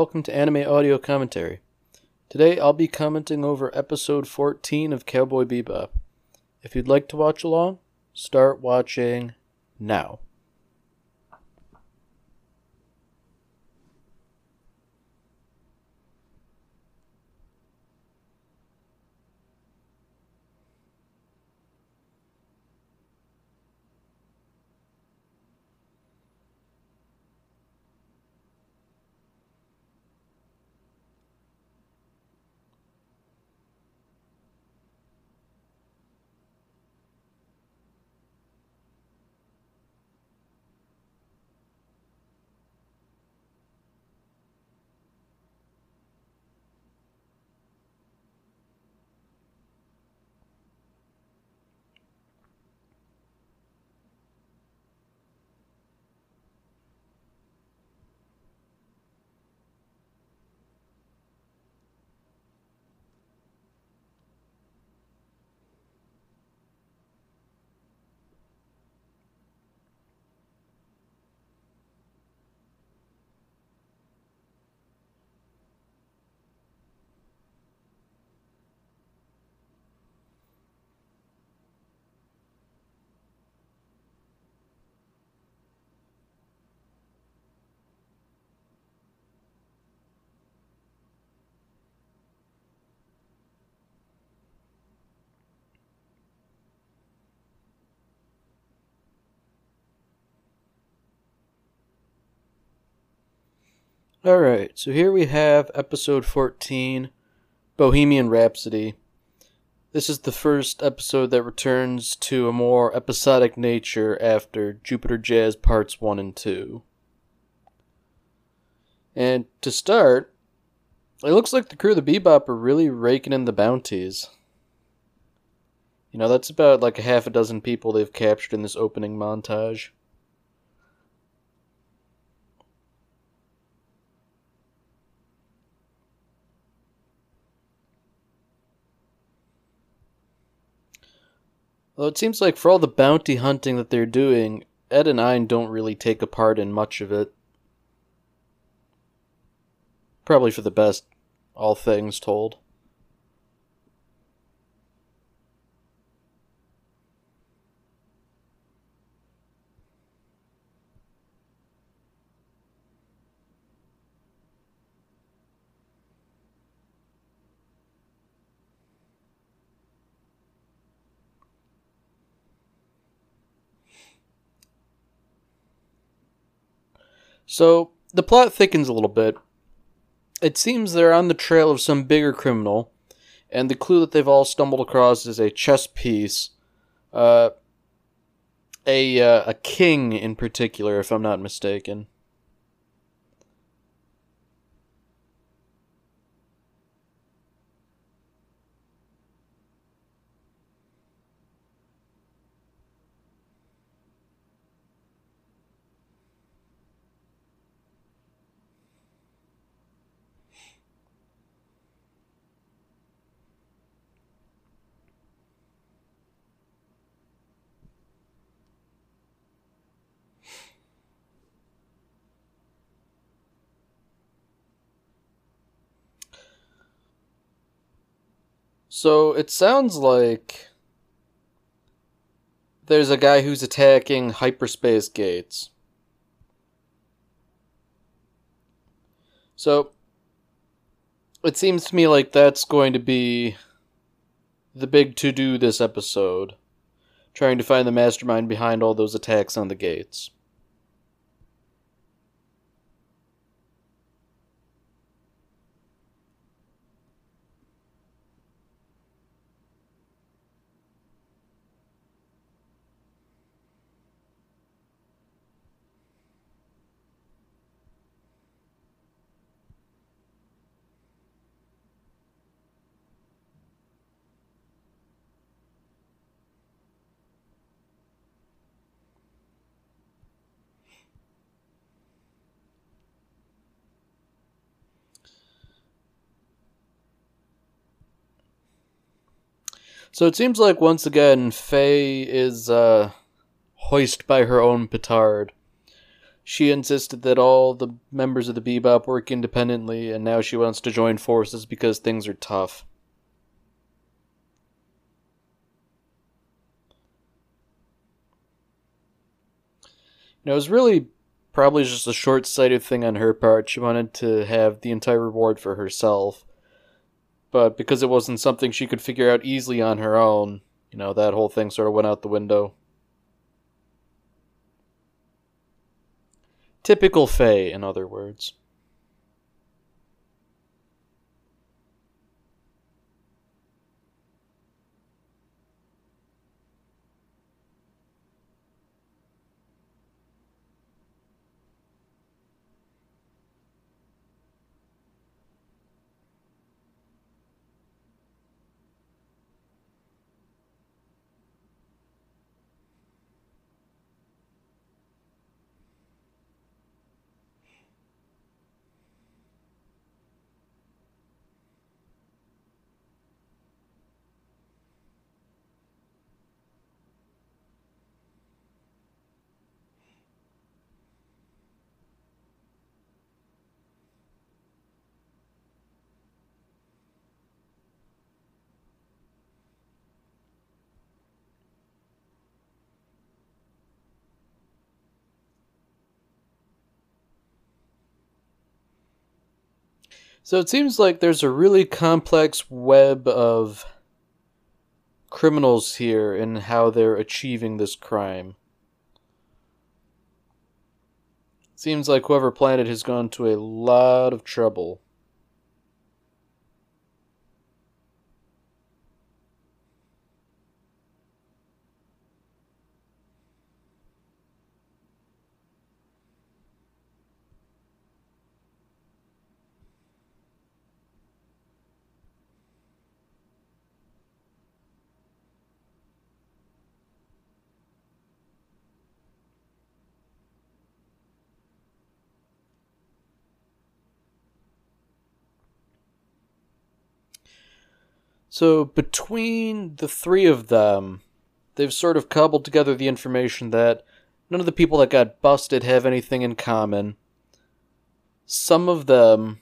Welcome to Anime Audio Commentary. Today I'll be commenting over episode 14 of Cowboy Bebop. If you'd like to watch along, start watching now. Alright, so here we have episode 14 Bohemian Rhapsody. This is the first episode that returns to a more episodic nature after Jupiter Jazz Parts 1 and 2. And to start, it looks like the crew of the Bebop are really raking in the bounties. You know, that's about like a half a dozen people they've captured in this opening montage. Though it seems like for all the bounty hunting that they're doing, Ed and Ein don't really take a part in much of it. Probably for the best, all things told. So, the plot thickens a little bit. It seems they're on the trail of some bigger criminal, and the clue that they've all stumbled across is a chess piece. Uh, a, uh, a king in particular, if I'm not mistaken. So it sounds like there's a guy who's attacking hyperspace gates. So it seems to me like that's going to be the big to do this episode. Trying to find the mastermind behind all those attacks on the gates. So it seems like once again Faye is uh, hoist by her own petard. she insisted that all the members of the Bebop work independently, and now she wants to join forces because things are tough. Know, it was really probably just a short sighted thing on her part. She wanted to have the entire reward for herself. But because it wasn't something she could figure out easily on her own, you know, that whole thing sort of went out the window. Typical Faye, in other words. So it seems like there's a really complex web of criminals here and how they're achieving this crime. Seems like whoever planned has gone to a lot of trouble. So between the three of them, they've sort of cobbled together the information that none of the people that got busted have anything in common. Some of them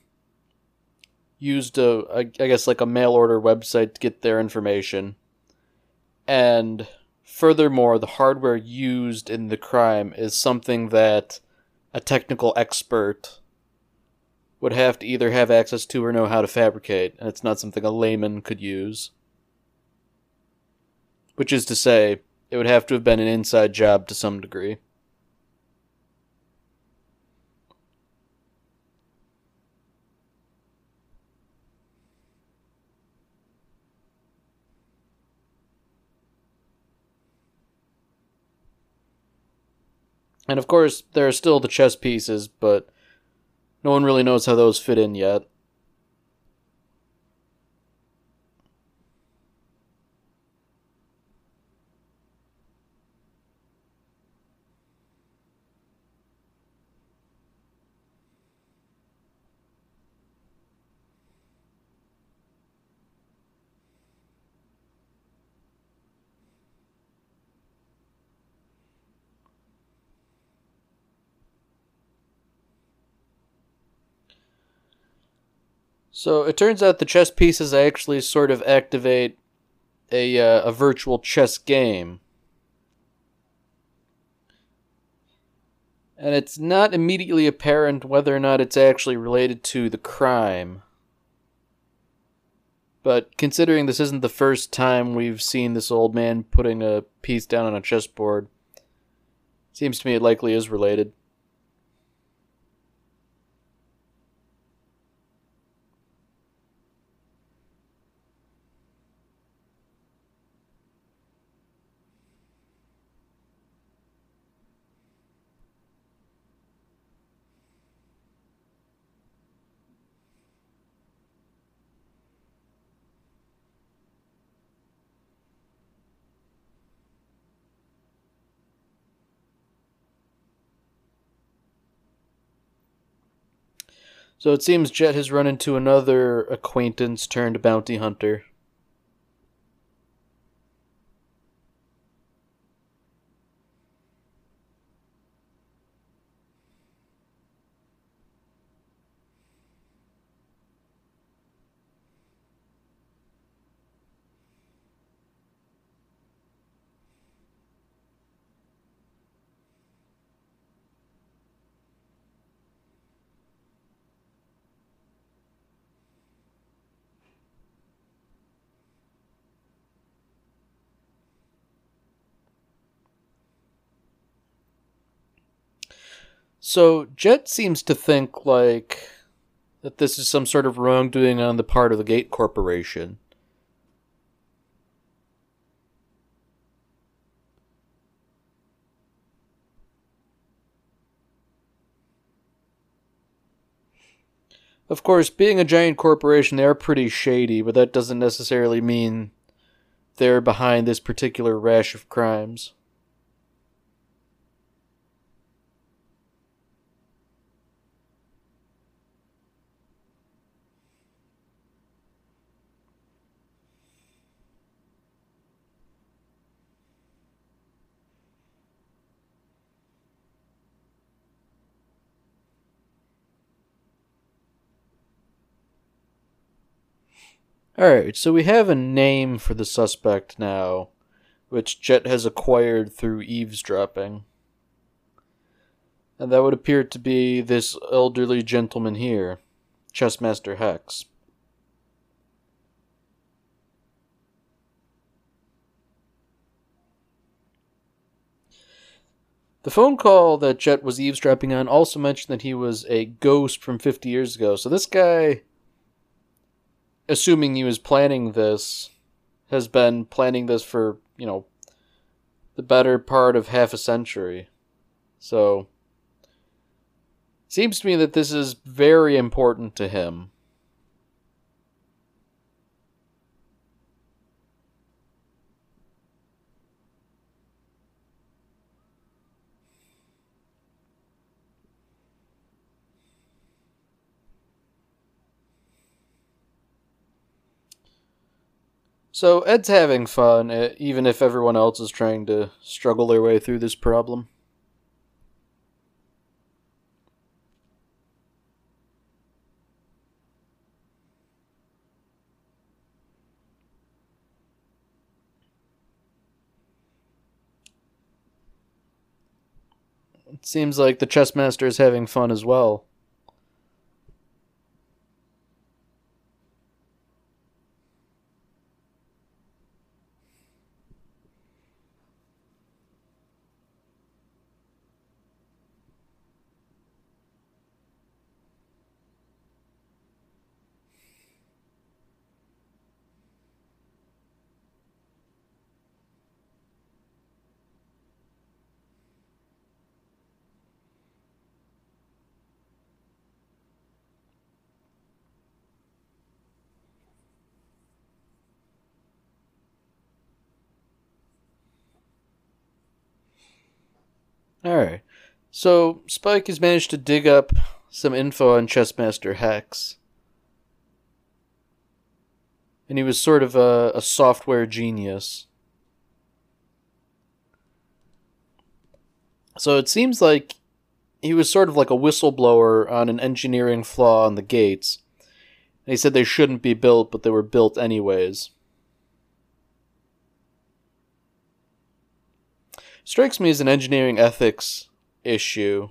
used a, I guess, like a mail order website to get their information. And furthermore, the hardware used in the crime is something that a technical expert would have to either have access to or know how to fabricate, and it's not something a layman could use. Which is to say, it would have to have been an inside job to some degree. And of course, there are still the chess pieces, but no one really knows how those fit in yet. So it turns out the chess pieces actually sort of activate a uh, a virtual chess game. And it's not immediately apparent whether or not it's actually related to the crime. But considering this isn't the first time we've seen this old man putting a piece down on a chessboard, seems to me it likely is related. So it seems Jet has run into another acquaintance turned bounty hunter. So Jet seems to think like that this is some sort of wrongdoing on the part of the Gate Corporation. Of course, being a giant corporation, they are pretty shady, but that doesn't necessarily mean they're behind this particular rash of crimes. Alright, so we have a name for the suspect now, which Jet has acquired through eavesdropping. And that would appear to be this elderly gentleman here, Chessmaster Hex. The phone call that Jet was eavesdropping on also mentioned that he was a ghost from 50 years ago. So this guy assuming he was planning this, has been planning this for, you know, the better part of half a century. So, seems to me that this is very important to him. So Ed's having fun, even if everyone else is trying to struggle their way through this problem. It seems like the chess master is having fun as well. Alright. So, Spike has managed to dig up some info on Chessmaster Hex. And he was sort of a, a software genius. So it seems like he was sort of like a whistleblower on an engineering flaw on the gates. And he said they shouldn't be built, but they were built anyways. Strikes me as an engineering ethics issue.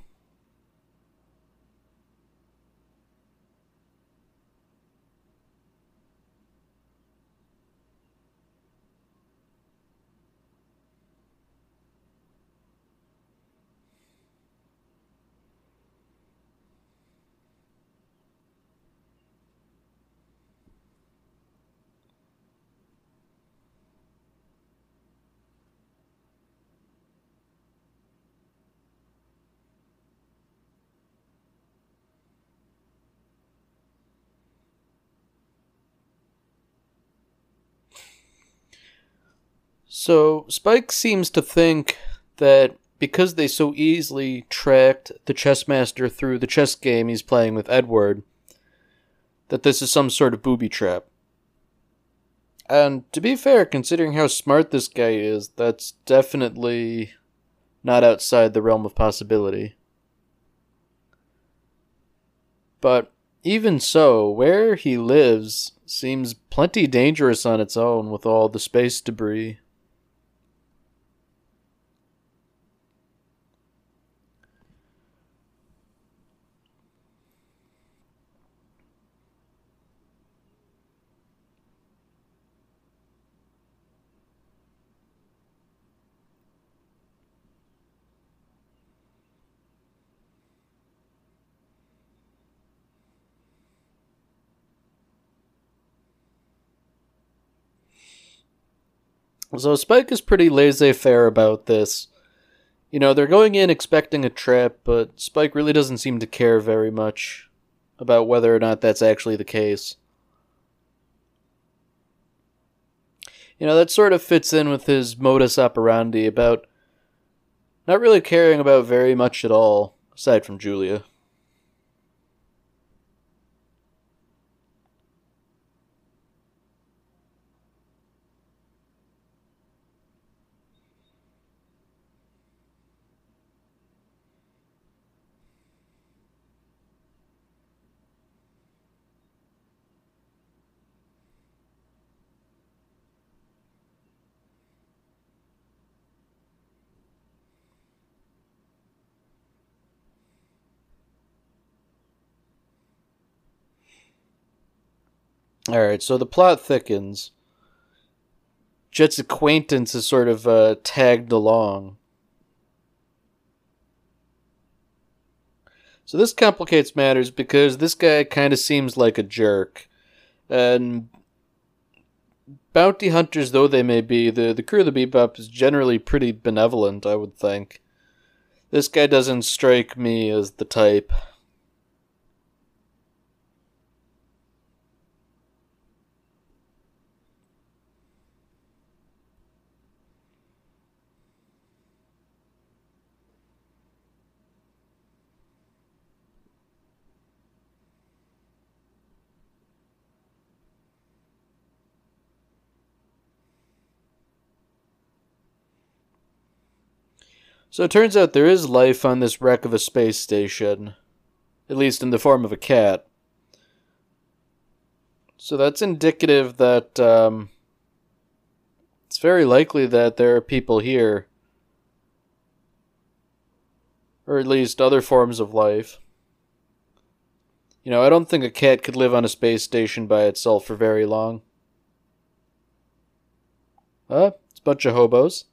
So Spike seems to think that because they so easily tracked the chess master through the chess game he's playing with Edward, that this is some sort of booby trap. And to be fair, considering how smart this guy is, that's definitely not outside the realm of possibility. But even so, where he lives seems plenty dangerous on its own with all the space debris. So Spike is pretty laissez faire about this. You know, they're going in expecting a trip, but Spike really doesn't seem to care very much about whether or not that's actually the case. You know, that sort of fits in with his modus operandi about not really caring about very much at all, aside from Julia. Alright, so the plot thickens. Jet's acquaintance is sort of uh, tagged along. So this complicates matters because this guy kind of seems like a jerk. And bounty hunters though they may be, the, the crew of the Bebop is generally pretty benevolent, I would think. This guy doesn't strike me as the type. So it turns out there is life on this wreck of a space station, at least in the form of a cat. So that's indicative that um, it's very likely that there are people here, or at least other forms of life. You know, I don't think a cat could live on a space station by itself for very long. Huh? It's a bunch of hobos.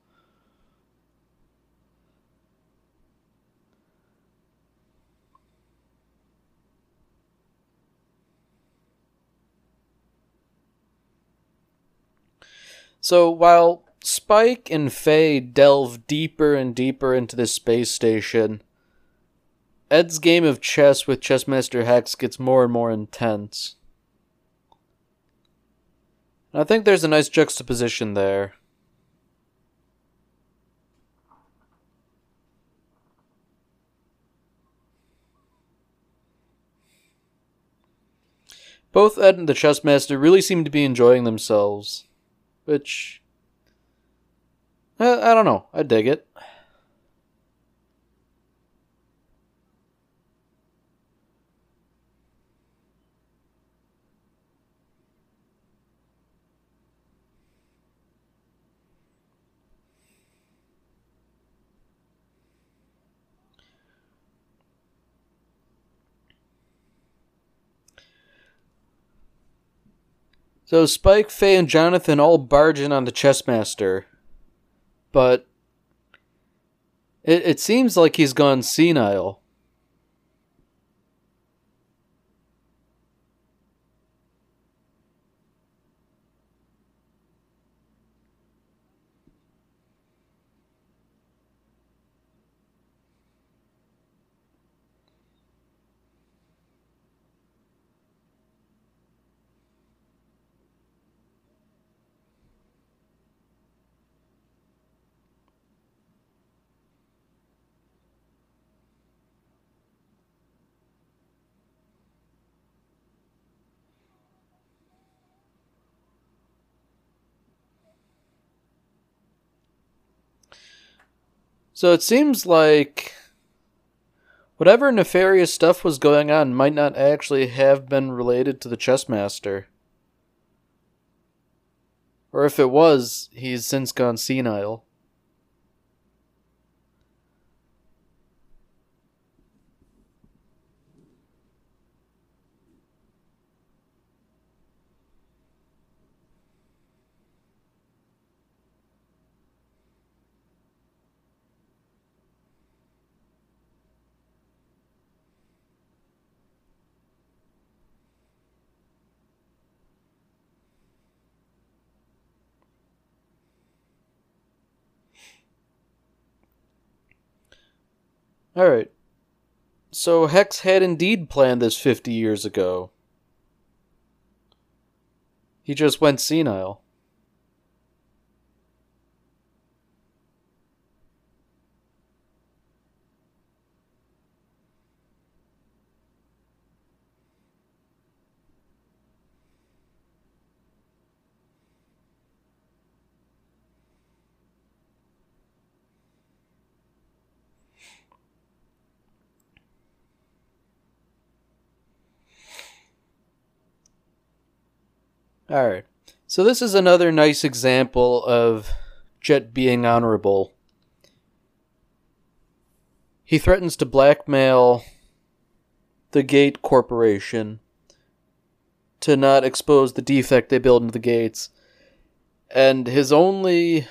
So while Spike and Faye delve deeper and deeper into this space station, Ed's game of chess with Chessmaster Hex gets more and more intense. And I think there's a nice juxtaposition there. Both Ed and the Chessmaster really seem to be enjoying themselves which I, I don't know. I dig it. So Spike, Faye, and Jonathan all barge in on the Chessmaster, but it, it seems like he's gone senile. So it seems like whatever nefarious stuff was going on might not actually have been related to the chessmaster. Or if it was, he's since gone senile. Alright. So Hex had indeed planned this 50 years ago. He just went senile. Alright. So this is another nice example of Jet being honorable. He threatens to blackmail the Gate Corporation to not expose the defect they build into the gates. And his only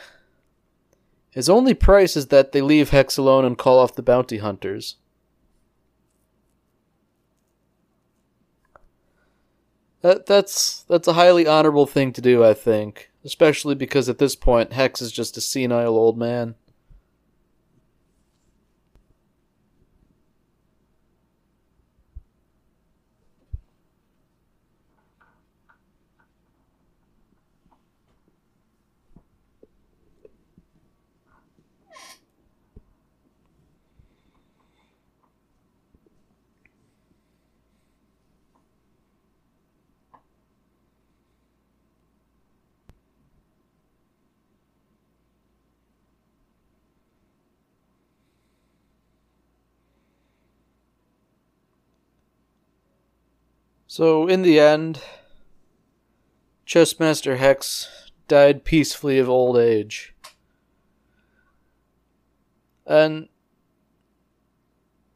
his only price is that they leave Hex alone and call off the bounty hunters. That that's that's a highly honorable thing to do, I think, especially because at this point Hex is just a senile old man. So, in the end, Chessmaster Hex died peacefully of old age. And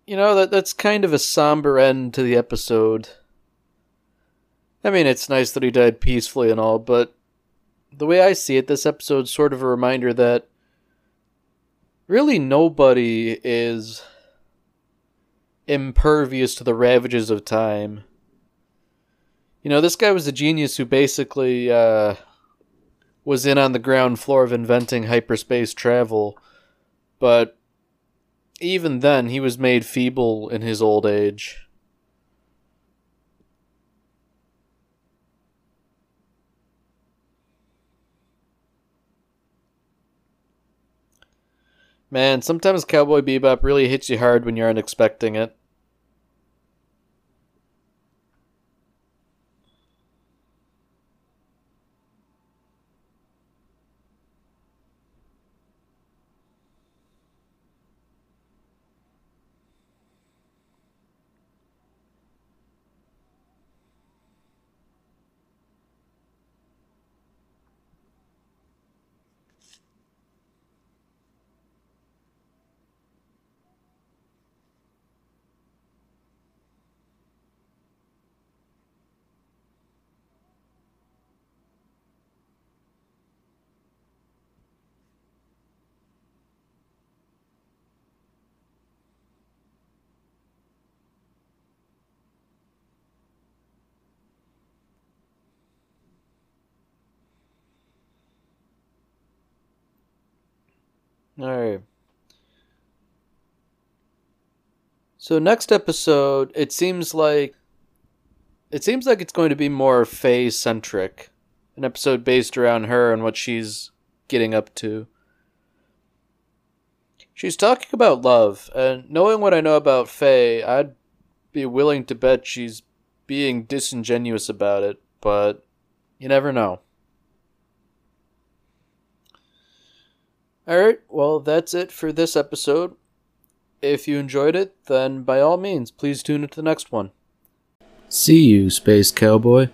you know that that's kind of a somber end to the episode. I mean, it's nice that he died peacefully and all, but the way I see it, this episode's sort of a reminder that really nobody is impervious to the ravages of time. You know, this guy was a genius who basically uh, was in on the ground floor of inventing hyperspace travel, but even then, he was made feeble in his old age. Man, sometimes Cowboy Bebop really hits you hard when you aren't expecting it. All right. So next episode, it seems like it seems like it's going to be more Faye centric, an episode based around her and what she's getting up to. She's talking about love, and knowing what I know about Faye, I'd be willing to bet she's being disingenuous about it, but you never know. All right, well, that's it for this episode. If you enjoyed it, then by all means, please tune into the next one. See you, Space Cowboy.